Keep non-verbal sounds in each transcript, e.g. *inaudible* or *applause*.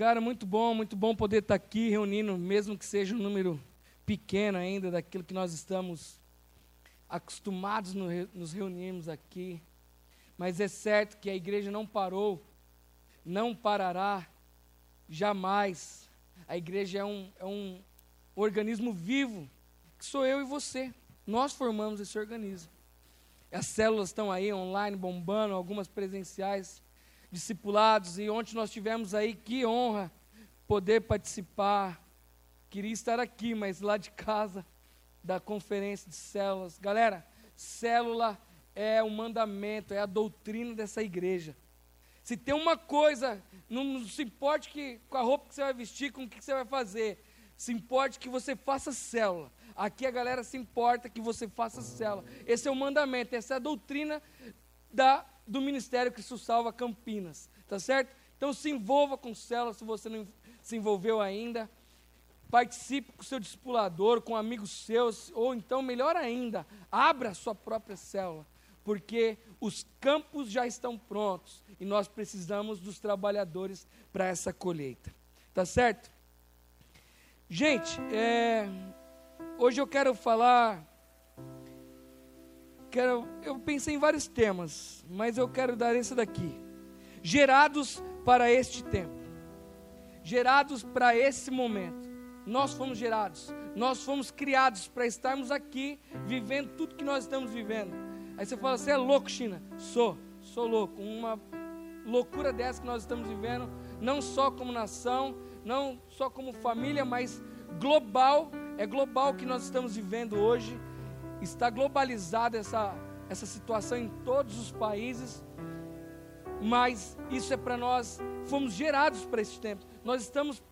Cara, muito bom, muito bom poder estar aqui reunindo, mesmo que seja um número pequeno ainda daquilo que nós estamos acostumados no, nos reunirmos aqui. Mas é certo que a igreja não parou, não parará, jamais. A igreja é um, é um organismo vivo, que sou eu e você. Nós formamos esse organismo. As células estão aí online bombando, algumas presenciais, discipulados, e ontem nós tivemos aí, que honra poder participar. Queria estar aqui, mas lá de casa, da conferência de células. Galera, célula é o mandamento, é a doutrina dessa igreja. Se tem uma coisa, não, se importe que, com a roupa que você vai vestir, com o que você vai fazer, se importe que você faça célula. Aqui a galera se importa que você faça célula. Esse é o mandamento, essa é a doutrina da, do Ministério Cristo Salva Campinas. Tá certo? Então se envolva com célula se você não se envolveu ainda. Participe com seu discipulador, com amigos seus, ou então, melhor ainda, abra sua própria célula porque os campos já estão prontos e nós precisamos dos trabalhadores para essa colheita. Tá certo? Gente, é, hoje eu quero falar. Quero, eu pensei em vários temas, mas eu quero dar esse daqui. Gerados para este tempo. Gerados para esse momento. Nós fomos gerados, nós fomos criados para estarmos aqui vivendo tudo que nós estamos vivendo Aí você fala, você é louco, China? Sou, sou louco. Uma loucura dessa que nós estamos vivendo, não só como nação, não só como família, mas global. É global que nós estamos vivendo hoje. Está globalizada essa, essa situação em todos os países. Mas isso é para nós, fomos gerados para esse tempo. Nós estamos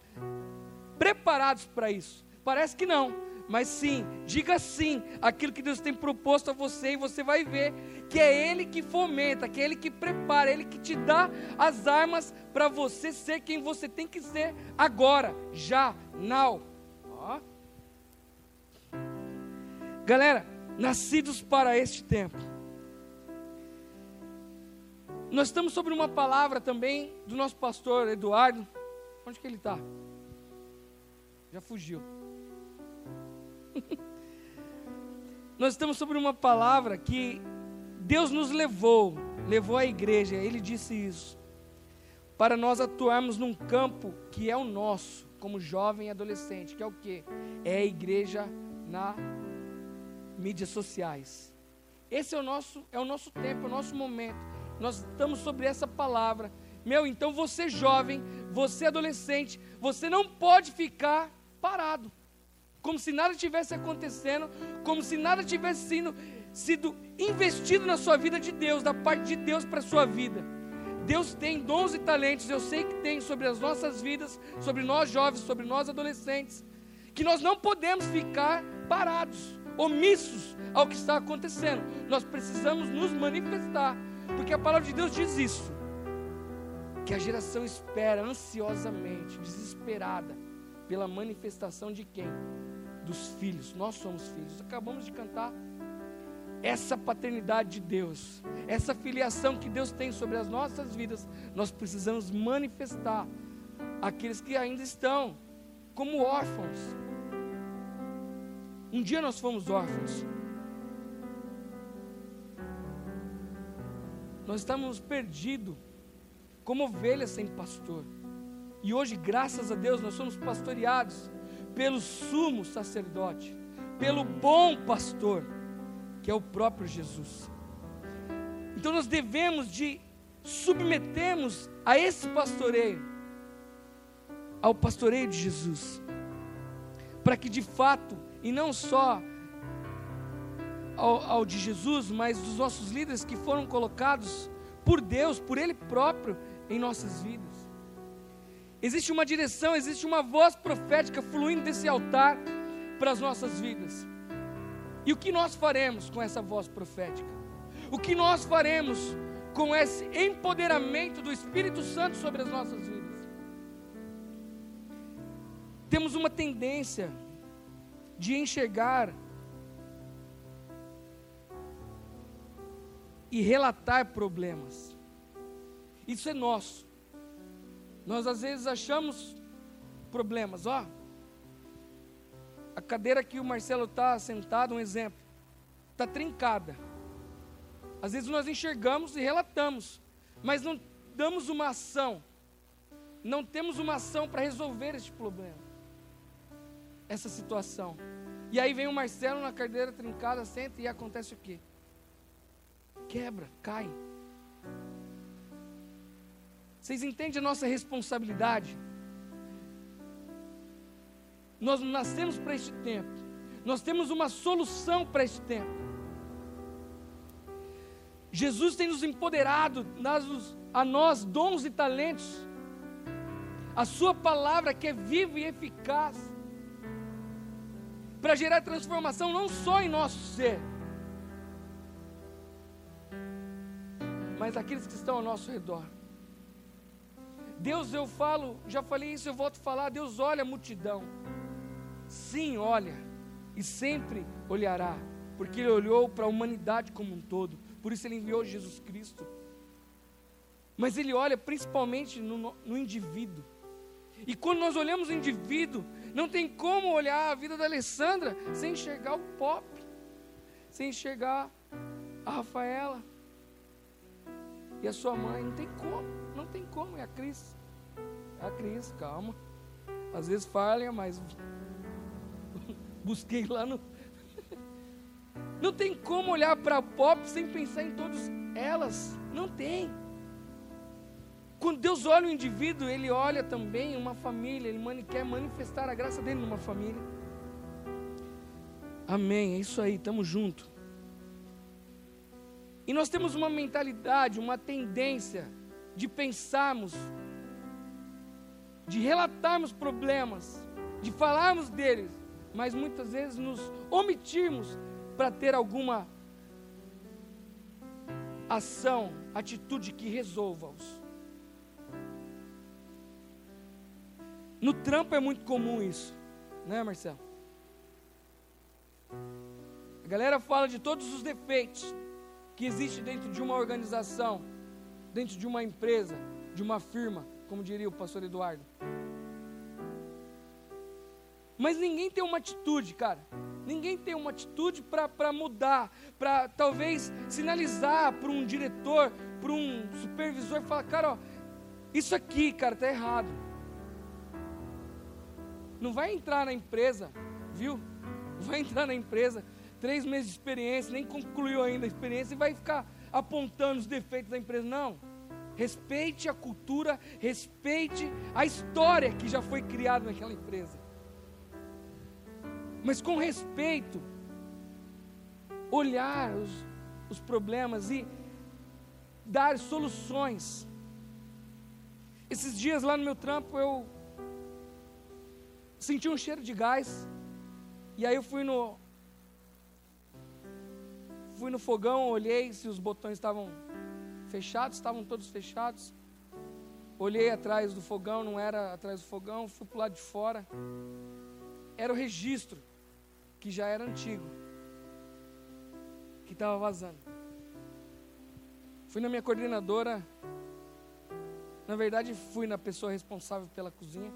preparados para isso. Parece que não mas sim, diga sim aquilo que Deus tem proposto a você e você vai ver que é Ele que fomenta, que é Ele que prepara, é Ele que te dá as armas para você ser quem você tem que ser agora, já, now. Ó. Galera, nascidos para este tempo. Nós estamos sobre uma palavra também do nosso pastor Eduardo. Onde que ele está? Já fugiu. *laughs* Nós estamos sobre uma palavra que Deus nos levou, levou a igreja, Ele disse isso, para nós atuarmos num campo que é o nosso, como jovem e adolescente, que é o que? É a igreja na mídias sociais. Esse é o nosso, é o nosso tempo, é o nosso momento. Nós estamos sobre essa palavra. Meu, então você jovem, você adolescente, você não pode ficar parado como se nada tivesse acontecendo, como se nada tivesse sido, sido investido na sua vida de Deus, da parte de Deus para a sua vida. Deus tem dons e talentos, eu sei que tem sobre as nossas vidas, sobre nós jovens, sobre nós adolescentes, que nós não podemos ficar parados, omissos ao que está acontecendo. Nós precisamos nos manifestar, porque a palavra de Deus diz isso. Que a geração espera ansiosamente, desesperada, pela manifestação de quem? dos filhos. Nós somos filhos. Acabamos de cantar essa paternidade de Deus, essa filiação que Deus tem sobre as nossas vidas, nós precisamos manifestar aqueles que ainda estão como órfãos. Um dia nós fomos órfãos. Nós estávamos perdidos, como ovelhas sem pastor. E hoje, graças a Deus, nós somos pastoreados pelo sumo sacerdote, pelo bom pastor, que é o próprio Jesus. Então nós devemos de submetermos a esse pastoreio, ao pastoreio de Jesus, para que de fato, e não só ao, ao, de Jesus, mas dos nossos líderes que foram colocados por Deus, por Ele próprio em nossas vidas. Existe uma direção, existe uma voz profética fluindo desse altar para as nossas vidas. E o que nós faremos com essa voz profética? O que nós faremos com esse empoderamento do Espírito Santo sobre as nossas vidas? Temos uma tendência de enxergar e relatar problemas. Isso é nosso. Nós às vezes achamos problemas, ó. A cadeira que o Marcelo está sentado, um exemplo, está trincada. Às vezes nós enxergamos e relatamos, mas não damos uma ação, não temos uma ação para resolver este problema, essa situação. E aí vem o Marcelo na cadeira trincada, senta e acontece o quê? Quebra, cai. Vocês entendem a nossa responsabilidade? Nós nascemos para este tempo. Nós temos uma solução para este tempo. Jesus tem nos empoderado, dado a nós dons e talentos. A Sua palavra que é viva e eficaz para gerar transformação não só em nosso ser, mas aqueles que estão ao nosso redor. Deus, eu falo, já falei isso, eu volto a falar. Deus olha a multidão. Sim, olha, e sempre olhará, porque Ele olhou para a humanidade como um todo, por isso Ele enviou Jesus Cristo. Mas Ele olha principalmente no, no indivíduo. E quando nós olhamos o indivíduo, não tem como olhar a vida da Alessandra sem enxergar o pop, sem enxergar a Rafaela e a sua mãe. Não tem como, não tem como. É a Cris. É a Cris, calma. Às vezes falha, mas *laughs* busquei lá no. *laughs* Não tem como olhar para a pop sem pensar em todas elas. Não tem. Quando Deus olha o indivíduo, Ele olha também uma família, Ele quer manifestar a graça dele numa família. Amém, é isso aí, estamos juntos. E nós temos uma mentalidade, uma tendência de pensarmos, de relatarmos problemas, de falarmos deles, mas muitas vezes nos omitirmos para ter alguma ação, atitude que resolva-os. No trampo é muito comum isso, né, Marcelo? A galera fala de todos os defeitos que existem dentro de uma organização, dentro de uma empresa, de uma firma, como diria o pastor Eduardo. Mas ninguém tem uma atitude, cara. Ninguém tem uma atitude para mudar, para talvez sinalizar para um diretor, para um supervisor, falar, cara, ó, isso aqui, cara, está errado. Não vai entrar na empresa, viu? Vai entrar na empresa, três meses de experiência, nem concluiu ainda a experiência e vai ficar apontando os defeitos da empresa. Não. Respeite a cultura, respeite a história que já foi criada naquela empresa. Mas com respeito, olhar os, os problemas e dar soluções. Esses dias lá no meu trampo eu senti um cheiro de gás. E aí eu fui no fui no fogão, olhei se os botões estavam fechados, estavam todos fechados. Olhei atrás do fogão, não era atrás do fogão, fui para o lado de fora. Era o registro, que já era antigo, que estava vazando. Fui na minha coordenadora, na verdade fui na pessoa responsável pela cozinha.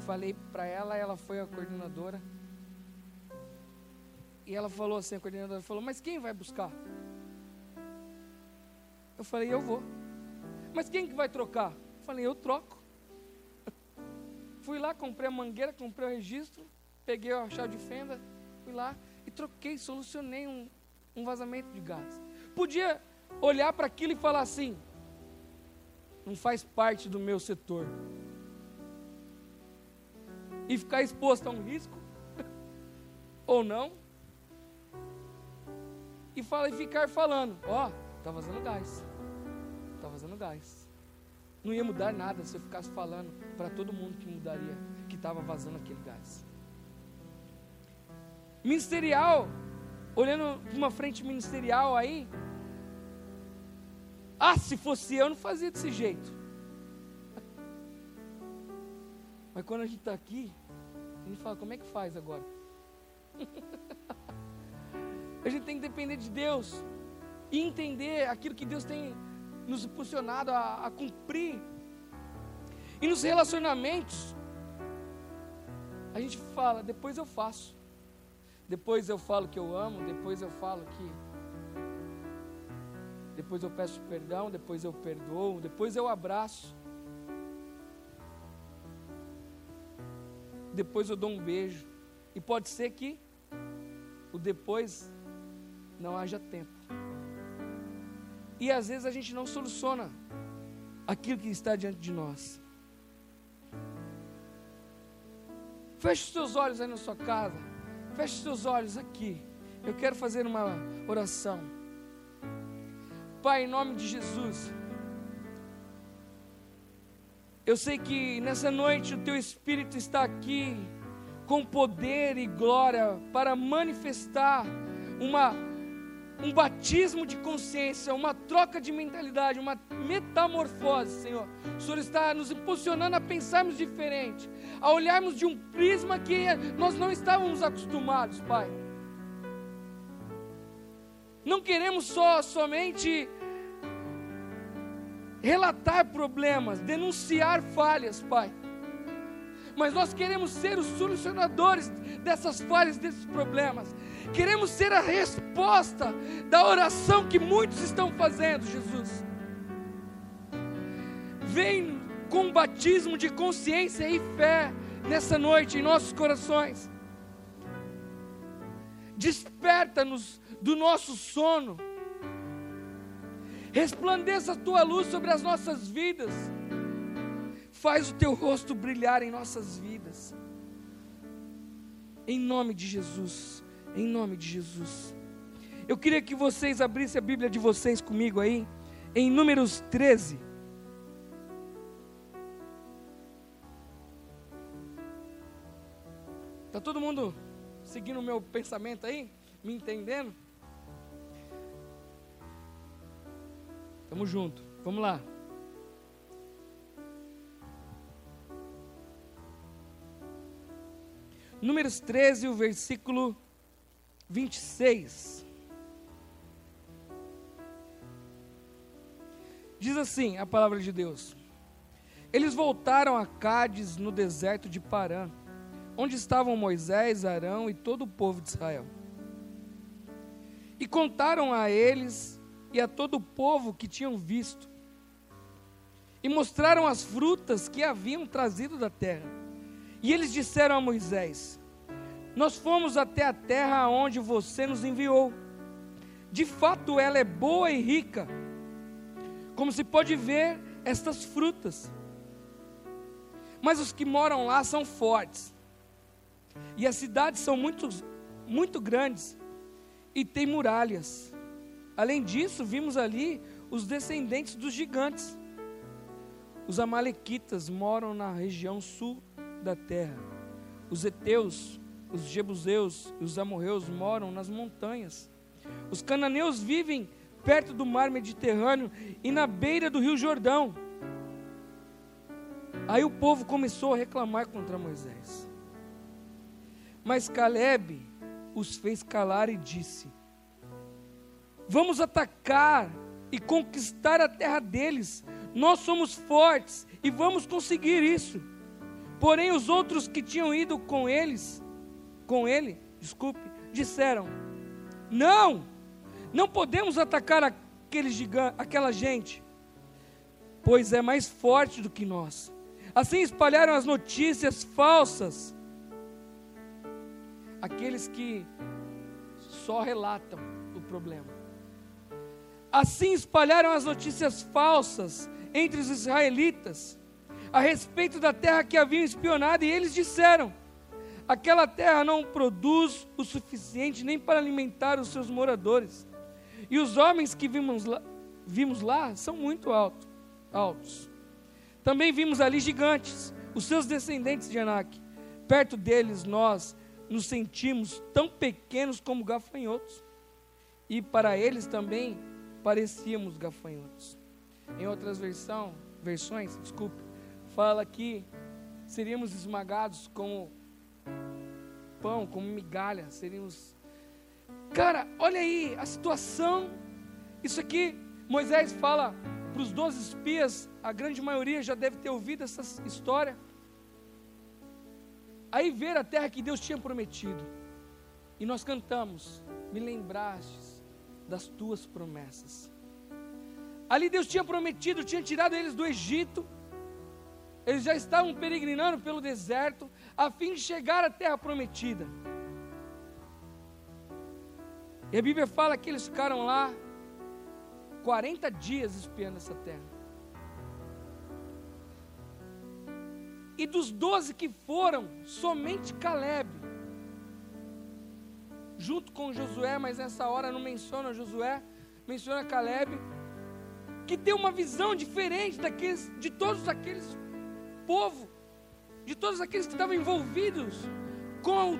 Falei para ela, ela foi a coordenadora. E ela falou assim, a coordenadora falou, mas quem vai buscar? Eu falei, eu vou. Mas quem que vai trocar? Eu falei, eu troco. Fui lá, comprei a mangueira, comprei o registro, peguei a chave de fenda, fui lá e troquei, solucionei um, um vazamento de gás. Podia olhar para aquilo e falar assim, não faz parte do meu setor e ficar exposto a um risco, *laughs* ou não, e, fala, e ficar falando: Ó, oh, tá vazando gás, tá vazando gás. Não ia mudar nada se eu ficasse falando para todo mundo que mudaria, que estava vazando aquele gás. Ministerial, olhando uma frente ministerial aí, ah, se fosse eu, não fazia desse jeito. Mas quando a gente está aqui, a gente fala, como é que faz agora? *laughs* a gente tem que depender de Deus e entender aquilo que Deus tem nos impulsionado a, a cumprir. E nos relacionamentos, a gente fala, depois eu faço. Depois eu falo que eu amo, depois eu falo que. Depois eu peço perdão, depois eu perdoo, depois eu abraço. Depois eu dou um beijo. E pode ser que o depois não haja tempo. E às vezes a gente não soluciona aquilo que está diante de nós. Feche os seus olhos aí na sua casa. Feche os seus olhos aqui. Eu quero fazer uma oração. Pai, em nome de Jesus. Eu sei que nessa noite o teu Espírito está aqui com poder e glória para manifestar uma um batismo de consciência, uma troca de mentalidade, uma metamorfose, Senhor. O Senhor está nos impulsionando a pensarmos diferente, a olharmos de um prisma que nós não estávamos acostumados, Pai. Não queremos só somente relatar problemas, denunciar falhas, Pai. Mas nós queremos ser os solucionadores dessas falhas, desses problemas. Queremos ser a resposta da oração que muitos estão fazendo, Jesus. Vem com batismo de consciência e fé nessa noite em nossos corações. Desperta-nos do nosso sono. Resplandeça a tua luz sobre as nossas vidas. Faz o teu rosto brilhar em nossas vidas. Em nome de Jesus. Em nome de Jesus. Eu queria que vocês abrissem a Bíblia de vocês comigo aí, em Números 13. Está todo mundo seguindo o meu pensamento aí? Me entendendo? Tamo junto. Vamos lá. Números 13, o versículo 26. Diz assim a palavra de Deus: Eles voltaram a Cádiz no deserto de Parã, onde estavam Moisés, Arão e todo o povo de Israel. E contaram a eles e a todo o povo que tinham visto, e mostraram as frutas que haviam trazido da terra. E eles disseram a Moisés: nós fomos até a terra onde você nos enviou. De fato, ela é boa e rica, como se pode ver estas frutas. Mas os que moram lá são fortes, e as cidades são muito, muito grandes e têm muralhas. Além disso, vimos ali os descendentes dos gigantes. Os Amalequitas moram na região sul da terra. Os Eteus os jebuseus e os amorreus moram nas montanhas. Os cananeus vivem perto do mar Mediterrâneo e na beira do rio Jordão. Aí o povo começou a reclamar contra Moisés. Mas Caleb os fez calar e disse: Vamos atacar e conquistar a terra deles. Nós somos fortes e vamos conseguir isso. Porém, os outros que tinham ido com eles com ele, desculpe, disseram: Não, não podemos atacar aquele gigante, aquela gente, pois é mais forte do que nós. Assim espalharam as notícias falsas, aqueles que só relatam o problema. Assim espalharam as notícias falsas entre os israelitas a respeito da terra que haviam espionado, e eles disseram: Aquela terra não produz o suficiente nem para alimentar os seus moradores. E os homens que vimos lá, vimos lá são muito alto, altos. Também vimos ali gigantes, os seus descendentes de Anak. Perto deles nós nos sentimos tão pequenos como gafanhotos. E para eles também parecíamos gafanhotos. Em outras versão, versões, desculpe, fala que seríamos esmagados como pão, como migalha, seríamos. Cara, olha aí a situação. Isso aqui, Moisés fala para os doze espias, a grande maioria já deve ter ouvido essa história. Aí ver a terra que Deus tinha prometido. E nós cantamos: Me lembrastes das tuas promessas. Ali Deus tinha prometido, tinha tirado eles do Egito. Eles já estavam peregrinando pelo deserto, a fim de chegar à terra prometida. E a Bíblia fala que eles ficaram lá 40 dias espiando essa terra. E dos doze que foram, somente Caleb, junto com Josué, mas nessa hora não menciona Josué, menciona Caleb, que tem uma visão diferente daqueles, de todos aqueles povo, de todos aqueles que estavam envolvidos com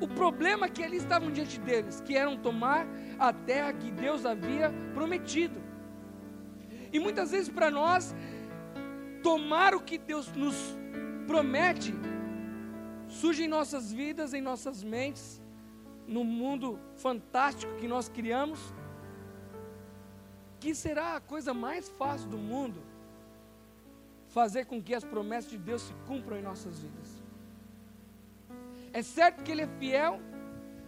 o, problema que ali estavam diante deles, que eram tomar a terra que Deus havia prometido. E muitas vezes para nós, tomar o que Deus nos promete, surge em nossas vidas, em nossas mentes, no mundo fantástico que nós criamos, que será a coisa mais fácil do mundo fazer com que as promessas de Deus se cumpram em nossas vidas. É certo que Ele é fiel,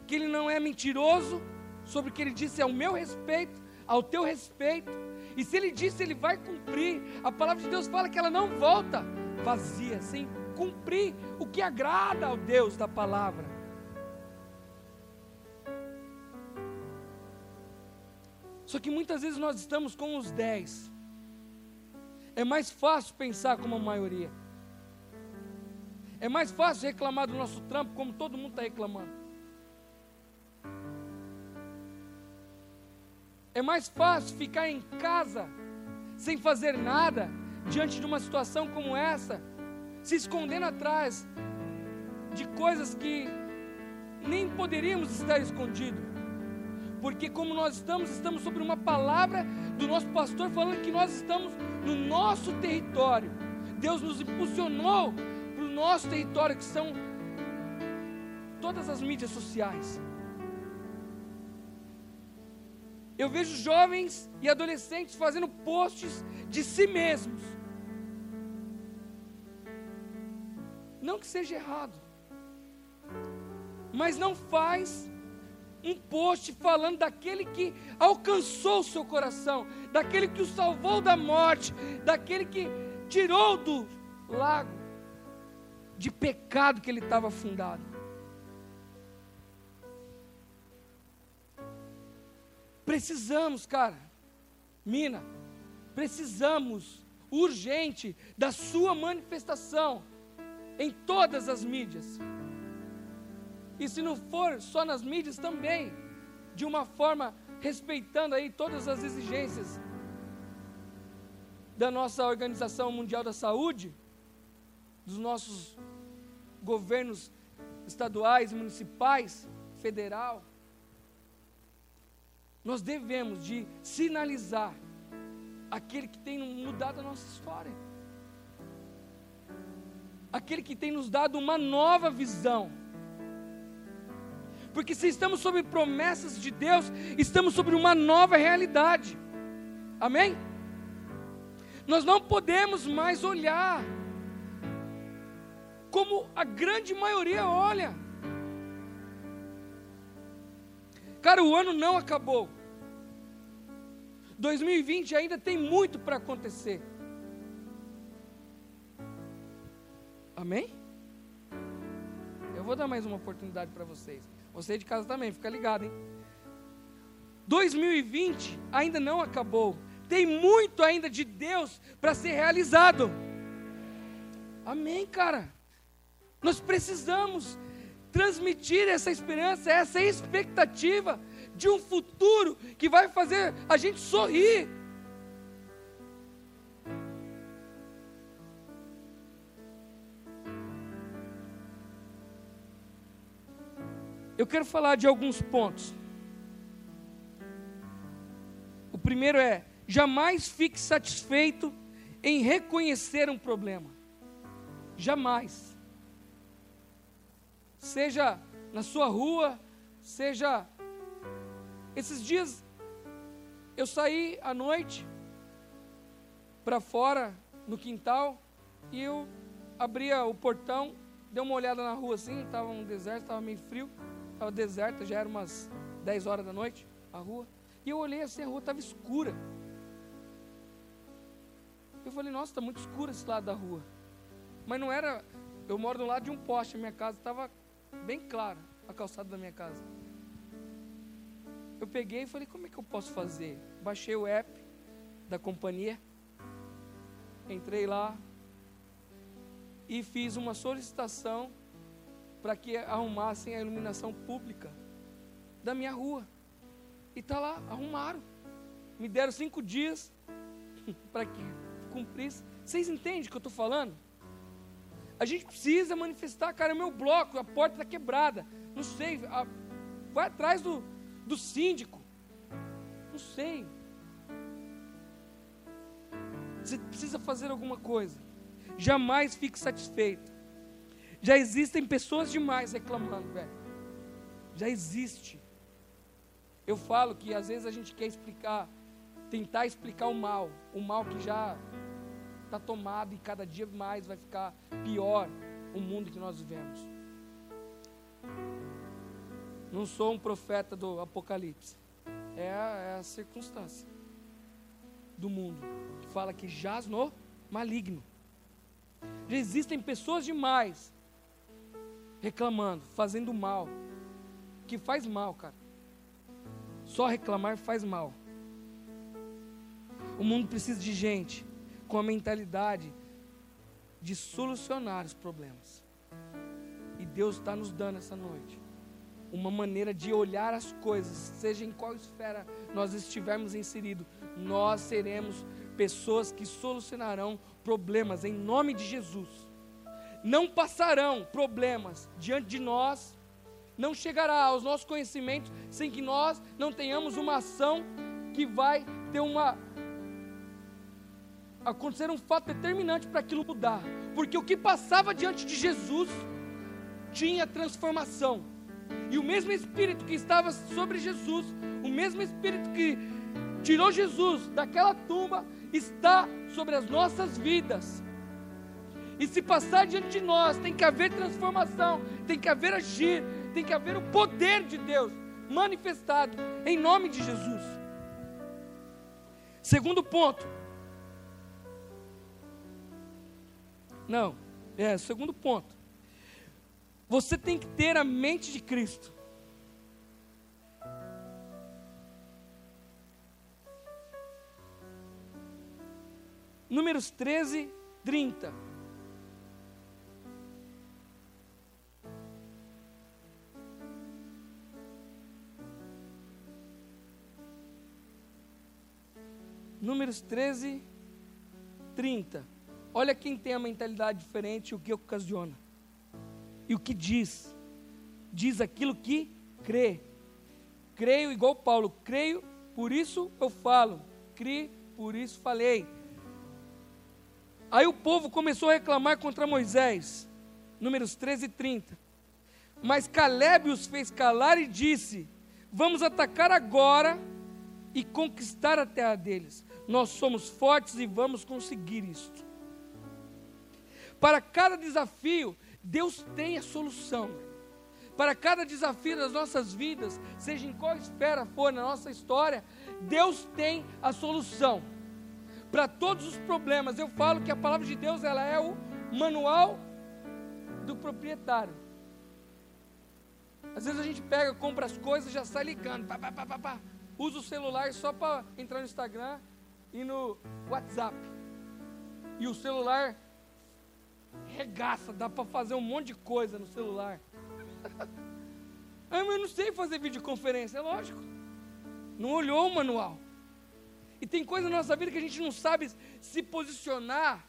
que Ele não é mentiroso, sobre o que Ele disse ao meu respeito, ao teu respeito, e se Ele disse, Ele vai cumprir. A palavra de Deus fala que ela não volta vazia, sem cumprir o que agrada ao Deus da palavra. Só que muitas vezes nós estamos com os dez. É mais fácil pensar como a maioria. É mais fácil reclamar do nosso trampo como todo mundo está reclamando. É mais fácil ficar em casa sem fazer nada diante de uma situação como essa, se escondendo atrás de coisas que nem poderíamos estar escondidos. Porque como nós estamos, estamos sobre uma palavra do nosso pastor falando que nós estamos no nosso território. Deus nos impulsionou para o nosso território, que são todas as mídias sociais. Eu vejo jovens e adolescentes fazendo posts de si mesmos. Não que seja errado, mas não faz um post falando daquele que alcançou o seu coração, daquele que o salvou da morte, daquele que tirou do lago de pecado que ele estava afundado. Precisamos, cara, mina, precisamos urgente da sua manifestação em todas as mídias. E se não for só nas mídias também, de uma forma respeitando aí todas as exigências da nossa Organização Mundial da Saúde, dos nossos governos estaduais, municipais, federal, nós devemos de sinalizar aquele que tem mudado a nossa história. Aquele que tem nos dado uma nova visão porque se estamos sobre promessas de Deus, estamos sobre uma nova realidade. Amém? Nós não podemos mais olhar como a grande maioria olha. Cara, o ano não acabou. 2020 ainda tem muito para acontecer. Amém? Eu vou dar mais uma oportunidade para vocês. Você de casa também, fica ligado, hein? 2020 ainda não acabou. Tem muito ainda de Deus para ser realizado. Amém, cara. Nós precisamos transmitir essa esperança, essa expectativa de um futuro que vai fazer a gente sorrir. Eu quero falar de alguns pontos. O primeiro é: jamais fique satisfeito em reconhecer um problema. Jamais. Seja na sua rua, seja. Esses dias eu saí à noite para fora, no quintal, e eu abria o portão, dei uma olhada na rua assim, estava um deserto, estava meio frio, estava deserto, já era umas 10 horas da noite, a rua. E eu olhei assim, a rua estava escura. Eu falei, nossa, está muito escuro esse lado da rua. Mas não era, eu moro do lado de um poste, a minha casa estava bem clara, a calçada da minha casa. Eu peguei e falei, como é que eu posso fazer? Baixei o app da companhia, entrei lá e fiz uma solicitação para que arrumassem a iluminação pública da minha rua. E está lá, arrumaram. Me deram cinco dias *laughs* para que cumprisse. Vocês entendem o que eu estou falando? A gente precisa manifestar, cara, é meu bloco, a porta está quebrada. Não sei, a, vai atrás do, do síndico. Não sei. Você precisa fazer alguma coisa. Jamais fique satisfeito. Já existem pessoas demais reclamando, velho. Já existe. Eu falo que às vezes a gente quer explicar, tentar explicar o mal, o mal que já está tomado e cada dia mais vai ficar pior o mundo que nós vivemos. Não sou um profeta do Apocalipse, é a, é a circunstância do mundo que fala que jaz no maligno. Já existem pessoas demais reclamando, fazendo mal, que faz mal, cara. Só reclamar faz mal. O mundo precisa de gente com a mentalidade de solucionar os problemas. E Deus está nos dando essa noite uma maneira de olhar as coisas, seja em qual esfera nós estivermos inseridos, nós seremos pessoas que solucionarão problemas em nome de Jesus. Não passarão problemas diante de nós não chegará aos nossos conhecimentos sem que nós não tenhamos uma ação que vai ter uma acontecer um fato determinante para aquilo mudar. Porque o que passava diante de Jesus tinha transformação. E o mesmo espírito que estava sobre Jesus, o mesmo espírito que tirou Jesus daquela tumba, está sobre as nossas vidas. E se passar diante de nós, tem que haver transformação, tem que haver agir, tem que haver o poder de Deus manifestado em nome de Jesus. Segundo ponto. Não, é, segundo ponto. Você tem que ter a mente de Cristo. Números 13, 30. Números 13, 30. Olha quem tem a mentalidade diferente o que ocasiona. E o que diz? Diz aquilo que crê. Creio igual Paulo, creio, por isso eu falo. Criei, por isso falei. Aí o povo começou a reclamar contra Moisés. Números 13 e 30. Mas Caleb os fez calar e disse: Vamos atacar agora e conquistar a terra deles nós somos fortes e vamos conseguir isto. Para cada desafio, Deus tem a solução. Para cada desafio das nossas vidas, seja em qual esfera for na nossa história, Deus tem a solução. Para todos os problemas, eu falo que a palavra de Deus ela é o manual do proprietário. Às vezes a gente pega, compra as coisas, já sai ligando, pá, pá, pá, pá, usa o celular só para entrar no Instagram e no WhatsApp. E o celular regaça, dá para fazer um monte de coisa no celular. ah, mas eu não sei fazer videoconferência, é lógico. Não olhou o manual. E tem coisa na nossa vida que a gente não sabe se posicionar,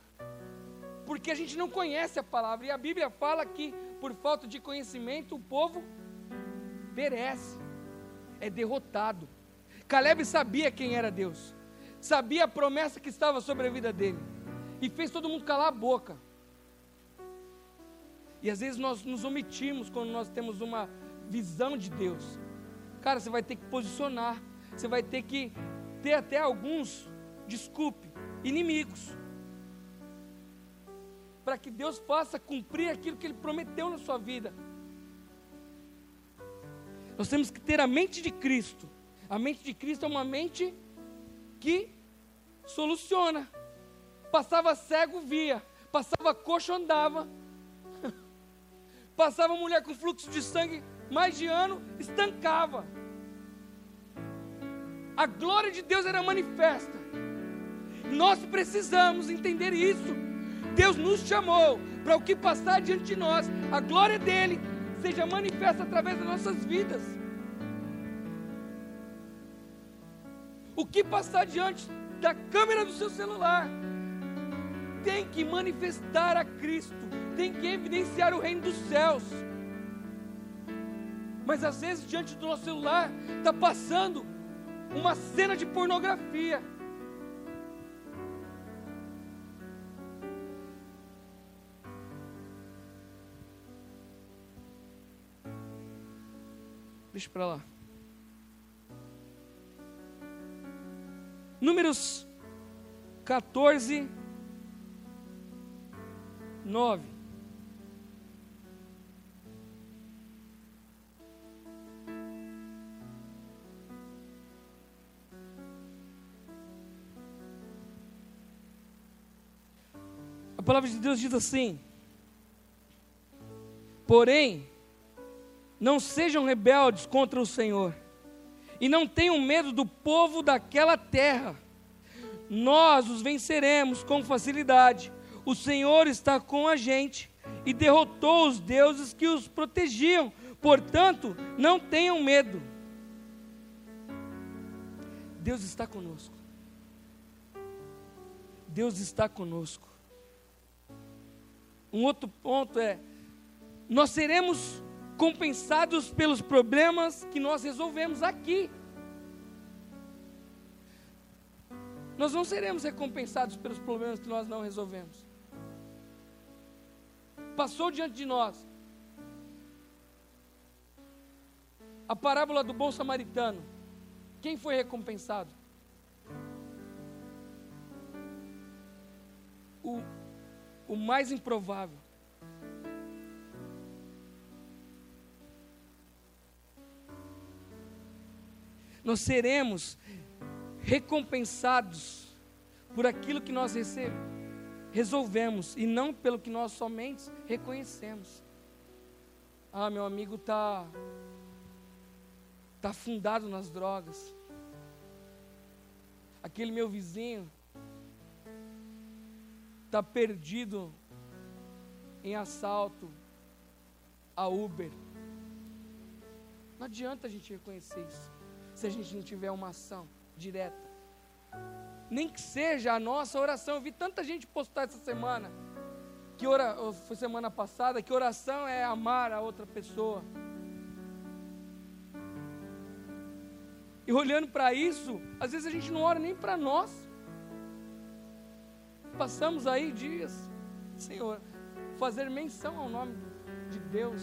porque a gente não conhece a palavra. E a Bíblia fala que, por falta de conhecimento, o povo perece, é derrotado. Caleb sabia quem era Deus sabia a promessa que estava sobre a vida dele, e fez todo mundo calar a boca. E às vezes nós nos omitimos quando nós temos uma visão de Deus. Cara, você vai ter que posicionar, você vai ter que ter até alguns, desculpe, inimigos. Para que Deus possa cumprir aquilo que Ele prometeu na sua vida. Nós temos que ter a mente de Cristo. A mente de Cristo é uma mente que soluciona. Passava cego, via. Passava coxo, andava. *laughs* Passava mulher com fluxo de sangue mais de ano, estancava. A glória de Deus era manifesta. Nós precisamos entender isso. Deus nos chamou para o que passar diante de nós, a glória dele seja manifesta através das nossas vidas. O que passar diante da câmera do seu celular tem que manifestar a Cristo, tem que evidenciar o reino dos céus. Mas às vezes diante do nosso celular está passando uma cena de pornografia. Deixa para lá. Números 14, 9. A palavra de Deus diz assim: Porém, não sejam rebeldes contra o Senhor, e não tenham medo do povo daquela terra. Nós os venceremos com facilidade. O Senhor está com a gente e derrotou os deuses que os protegiam. Portanto, não tenham medo. Deus está conosco. Deus está conosco. Um outro ponto é: nós seremos compensados pelos problemas que nós resolvemos aqui. Nós não seremos recompensados pelos problemas que nós não resolvemos. Passou diante de nós a parábola do bom samaritano. Quem foi recompensado? O, o mais improvável. Nós seremos recompensados por aquilo que nós resolvemos e não pelo que nós somente reconhecemos. Ah, meu amigo está tá afundado nas drogas. Aquele meu vizinho está perdido em assalto a Uber. Não adianta a gente reconhecer isso se a gente não tiver uma ação direta. Nem que seja a nossa oração. Eu vi tanta gente postar essa semana, que ora, foi semana passada, que oração é amar a outra pessoa. E olhando para isso, às vezes a gente não ora nem para nós. Passamos aí dias, Senhor, fazer menção ao nome de Deus.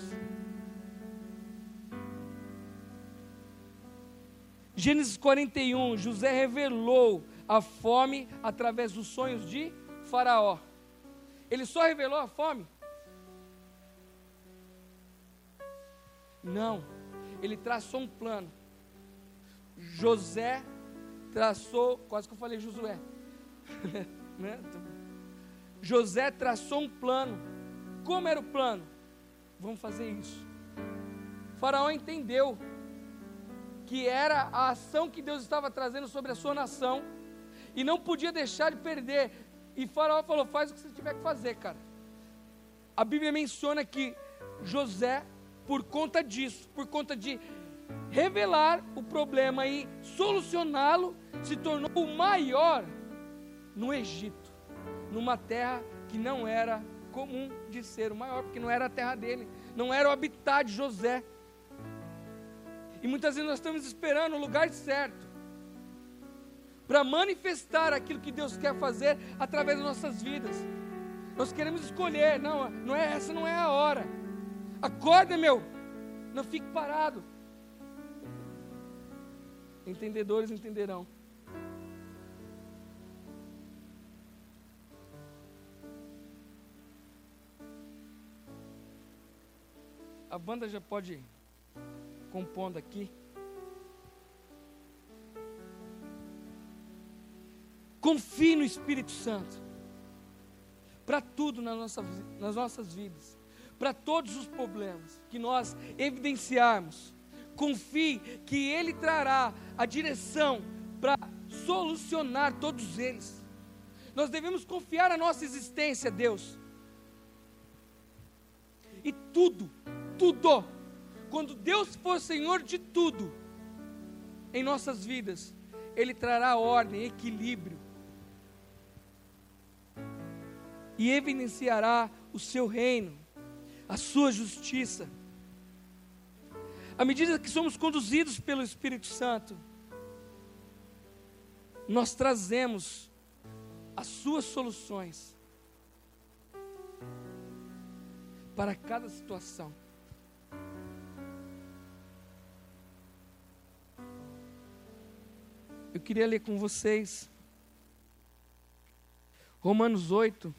Gênesis 41, José revelou a fome através dos sonhos de Faraó. Ele só revelou a fome? Não, ele traçou um plano. José traçou, quase que eu falei Josué. *laughs* né? José traçou um plano. Como era o plano? Vamos fazer isso. Faraó entendeu que era a ação que Deus estava trazendo sobre a sua nação, e não podia deixar de perder. E Faraó falou: faz o que você tiver que fazer, cara. A Bíblia menciona que José, por conta disso, por conta de revelar o problema e solucioná-lo, se tornou o maior no Egito, numa terra que não era comum de ser o maior, porque não era a terra dele, não era o habitat de José. E muitas vezes nós estamos esperando o lugar certo para manifestar aquilo que Deus quer fazer através das nossas vidas. Nós queremos escolher, não, não é essa não é a hora. Acorda, meu. Não fique parado. Entendedores entenderão. A banda já pode ir compondo aqui. Confie no Espírito Santo para tudo na nossa, nas nossas vidas, para todos os problemas que nós evidenciarmos. Confie que Ele trará a direção para solucionar todos eles. Nós devemos confiar a nossa existência Deus. E tudo, tudo, quando Deus for Senhor de tudo em nossas vidas, Ele trará ordem, equilíbrio e evidenciará o seu reino, a sua justiça. À medida que somos conduzidos pelo Espírito Santo, nós trazemos as suas soluções para cada situação. Eu queria ler com vocês Romanos 8.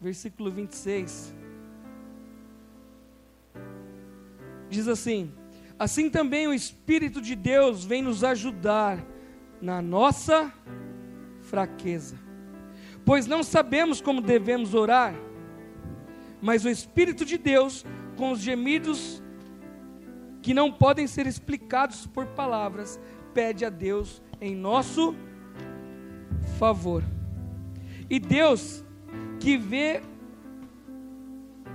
Versículo 26. Diz assim: Assim também o Espírito de Deus vem nos ajudar na nossa fraqueza, pois não sabemos como devemos orar, mas o Espírito de Deus, com os gemidos que não podem ser explicados por palavras, pede a Deus em nosso favor. E Deus, que vê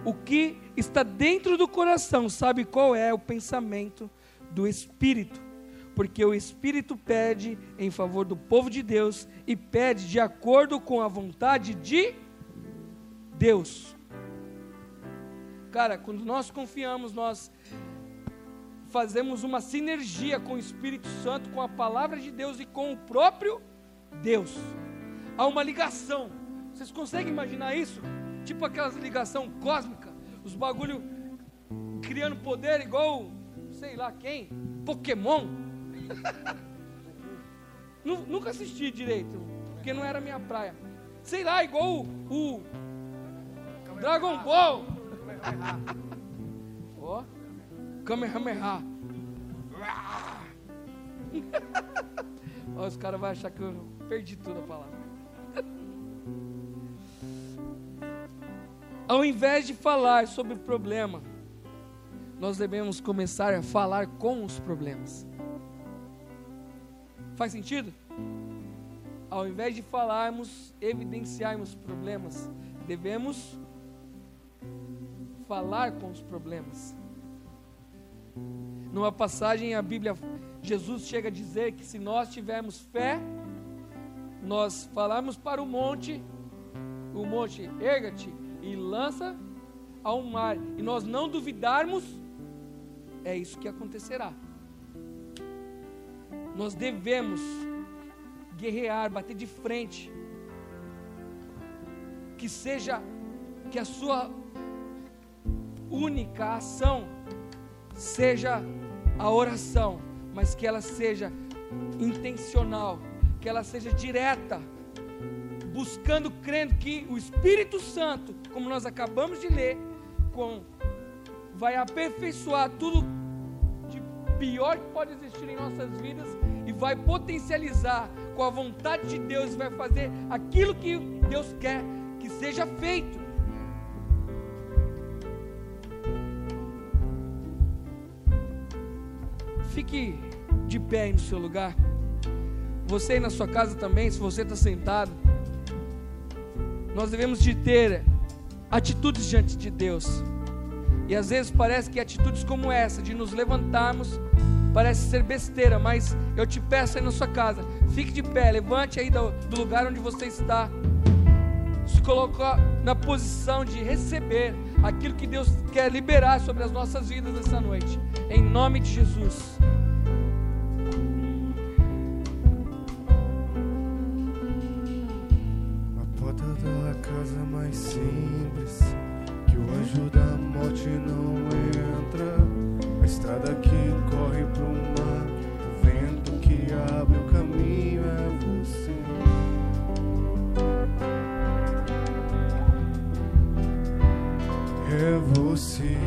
o que está dentro do coração, sabe qual é o pensamento do Espírito. Porque o Espírito pede em favor do povo de Deus e pede de acordo com a vontade de Deus. Cara, quando nós confiamos, nós fazemos uma sinergia com o Espírito Santo, com a palavra de Deus e com o próprio Deus. Há uma ligação. Vocês conseguem imaginar isso? Tipo aquela ligação cósmica os bagulho criando poder igual, sei lá quem, Pokémon. *laughs* Nunca assisti direito, porque não era minha praia. Sei lá, igual o, o Dragon Ball. Ó, Kamehameha. Ó, os caras vão achar que eu perdi tudo a palavra. Ao invés de falar sobre o problema, nós devemos começar a falar com os problemas. Faz sentido? Ao invés de falarmos, evidenciarmos problemas, devemos falar com os problemas. Numa passagem, a Bíblia, Jesus chega a dizer que se nós tivermos fé, nós falarmos para o monte, o monte, erga-te e lança ao mar, e nós não duvidarmos, é isso que acontecerá. Nós devemos guerrear, bater de frente, que seja que a sua única ação seja a oração, mas que ela seja intencional, que ela seja direta buscando, crendo que o Espírito Santo, como nós acabamos de ler, com, vai aperfeiçoar tudo de pior que pode existir em nossas vidas e vai potencializar com a vontade de Deus e vai fazer aquilo que Deus quer que seja feito. Fique de pé aí no seu lugar. Você aí na sua casa também, se você está sentado. Nós devemos de ter atitudes diante de Deus. E às vezes parece que atitudes como essa, de nos levantarmos, parece ser besteira, mas eu te peço aí na sua casa, fique de pé, levante aí do, do lugar onde você está, se coloque na posição de receber aquilo que Deus quer liberar sobre as nossas vidas nessa noite. Em nome de Jesus. A porta da casa mais simples, que o anjo da morte não entra. A estrada que corre para o mar, o vento que abre o caminho é você. você.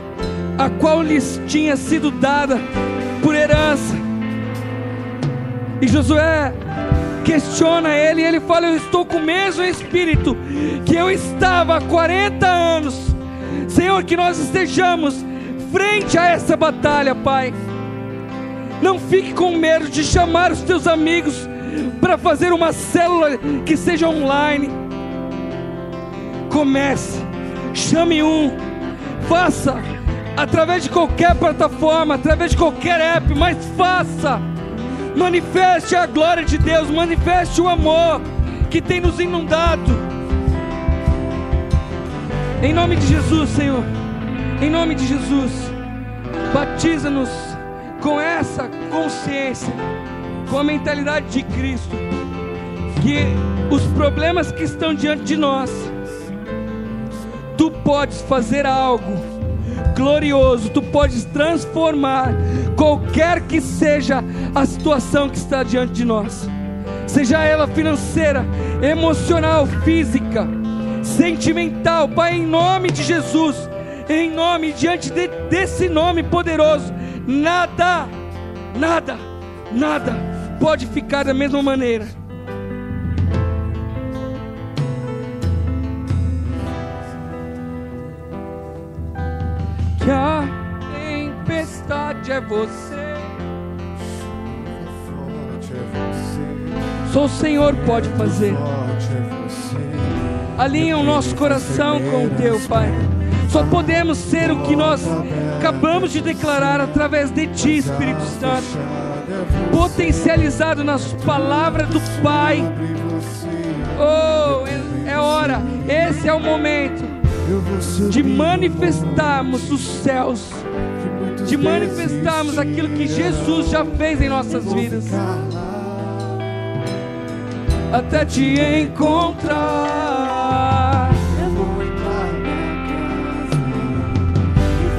a qual lhes tinha sido dada por herança. E Josué questiona ele, e ele fala: Eu estou com o mesmo espírito que eu estava há 40 anos. Senhor, que nós estejamos frente a essa batalha, Pai não fique com medo de chamar os teus amigos para fazer uma célula que seja online. Comece, chame um, faça através de qualquer plataforma, através de qualquer app, mas faça. Manifeste a glória de Deus, manifeste o amor que tem nos inundado. Em nome de Jesus, Senhor. Em nome de Jesus. Batiza-nos com essa consciência, com a mentalidade de Cristo. Que os problemas que estão diante de nós, tu podes fazer algo glorioso, tu podes transformar qualquer que seja a situação que está diante de nós, seja ela financeira, emocional, física, sentimental, Pai, em nome de Jesus, em nome, diante de, desse nome poderoso, nada, nada, nada pode ficar da mesma maneira. Que a tempestade é você. Só o Senhor pode fazer. Alinha o nosso coração com o teu, Pai. Só podemos ser o que nós acabamos de declarar através de Ti, Espírito Santo. Potencializado nas palavras do Pai. Oh, é hora, esse é o momento de manifestarmos os céus, de manifestarmos aquilo que Jesus já fez em nossas vidas. Até te encontrar.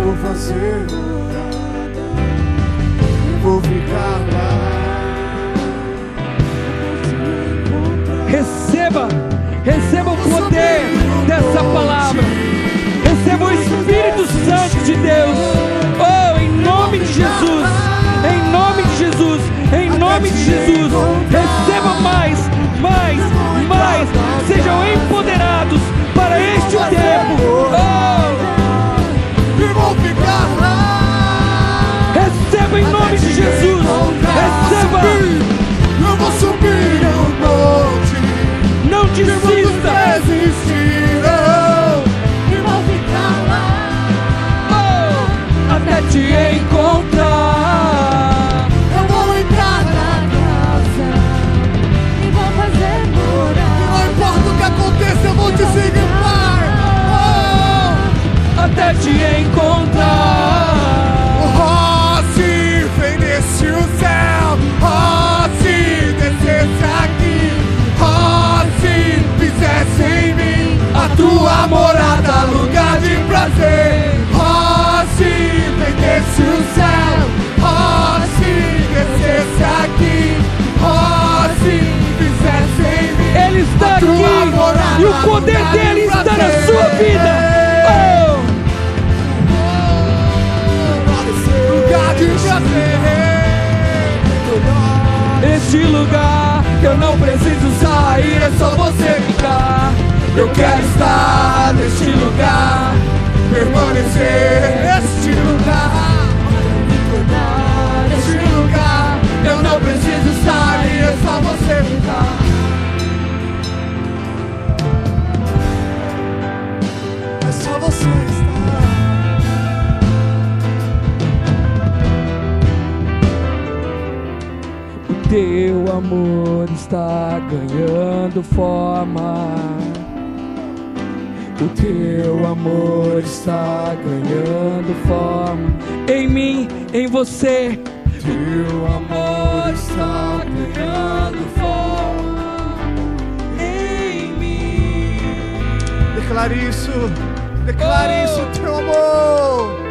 vou fazer vou ficar lá. Receba, receba o poder dessa palavra. Receba o Espírito Santo de Deus. Oh, em nome de Jesus. Em nome de Jesus. Em nome de Jesus. Receba mais, mais. Te encontrar. Eu vou entrar na casa e vou fazer morar. Não importa o que aconteça, eu vou te seguir, Pai. Até te encontrar. Fendesse o céu, oh, se descesse aqui, oh, se fizesse em mim Ele está aqui e o poder dele está na sua vida. Lugar de prazer. Oh, este lugar eu não preciso sair, é só você ficar. Eu quero estar neste lugar, permanecer neste lugar, Preciso sair, é só você ficar. É só você estar. O teu amor está ganhando forma. O teu amor está ganhando forma. Em mim, em você. Teu amor está ganhando forma. Em mim. Declare isso, declare isso, teu amor.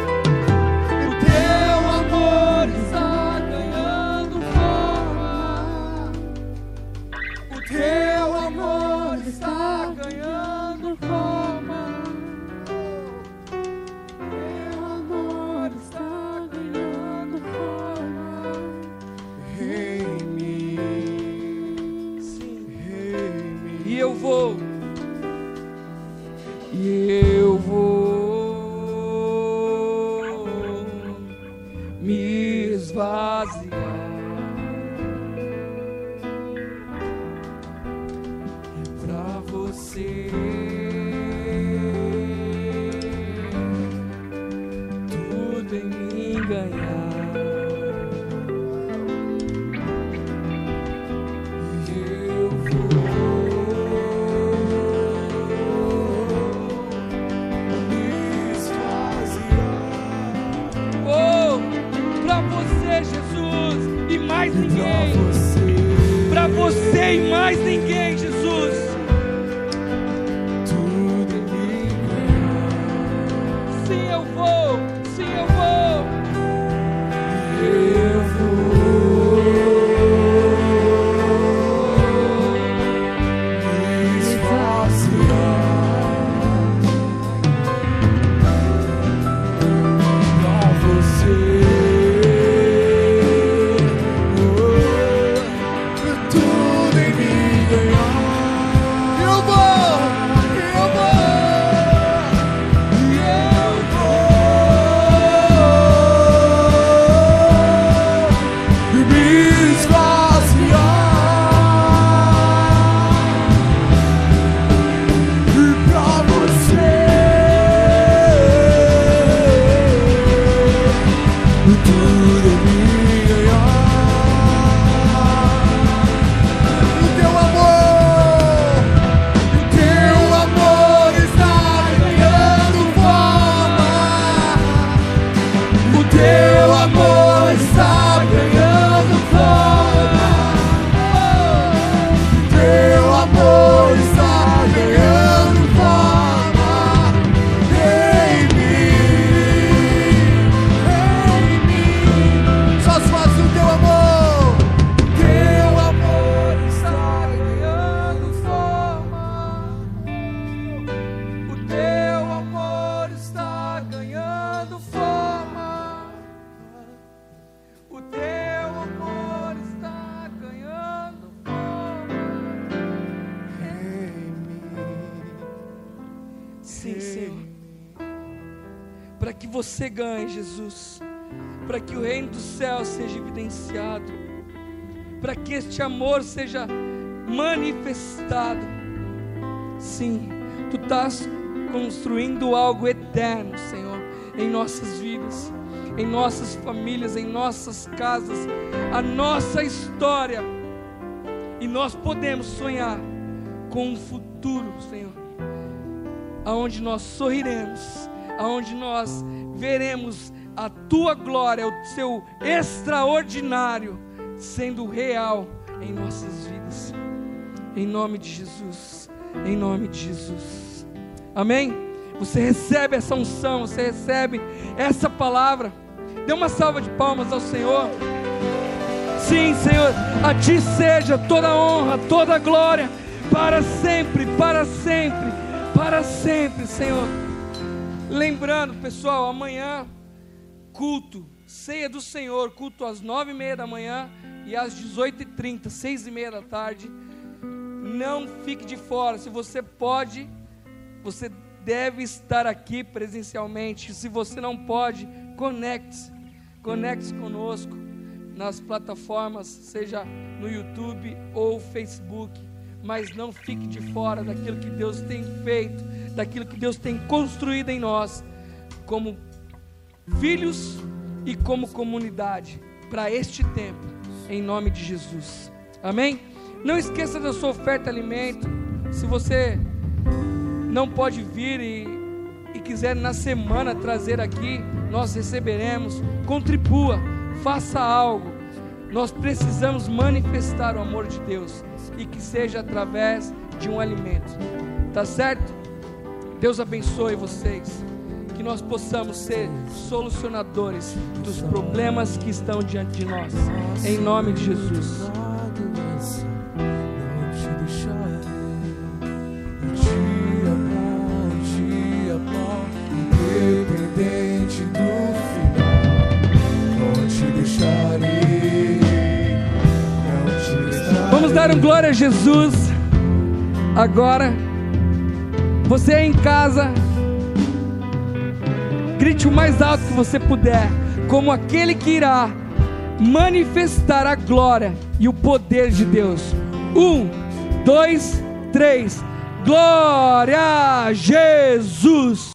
só você, Jesus, e mais ninguém. Para você e mais ninguém, Jesus. Você ganhe, Jesus. Para que o reino do céu seja evidenciado. Para que este amor seja manifestado. Sim, tu estás construindo algo eterno, Senhor, em nossas vidas, em nossas famílias, em nossas casas, a nossa história. E nós podemos sonhar com um futuro, Senhor, aonde nós sorriremos, aonde nós veremos a tua glória, o seu extraordinário sendo real em nossas vidas. Em nome de Jesus. Em nome de Jesus. Amém? Você recebe essa unção, você recebe essa palavra. Dê uma salva de palmas ao Senhor. Sim, Senhor, a ti seja toda honra, toda glória, para sempre, para sempre, para sempre, Senhor. Lembrando, pessoal, amanhã, culto, ceia do Senhor, culto às nove e meia da manhã e às dezoito e trinta, seis e meia da tarde. Não fique de fora, se você pode, você deve estar aqui presencialmente. Se você não pode, conecte-se, conecte-se conosco nas plataformas, seja no YouTube ou Facebook, mas não fique de fora daquilo que Deus tem feito, daquilo que Deus tem construído em nós, como filhos e como comunidade, para este tempo, em nome de Jesus. Amém? Não esqueça da sua oferta de alimento. Se você não pode vir e, e quiser na semana trazer aqui, nós receberemos. Contribua, faça algo. Nós precisamos manifestar o amor de Deus e que seja através de um alimento. Tá certo? Deus abençoe vocês. Que nós possamos ser solucionadores dos problemas que estão diante de nós. Em nome de Jesus. Um glória a Jesus. Agora, você aí em casa, grite o mais alto que você puder, como aquele que irá manifestar a glória e o poder de Deus. Um, dois, três. Glória a Jesus!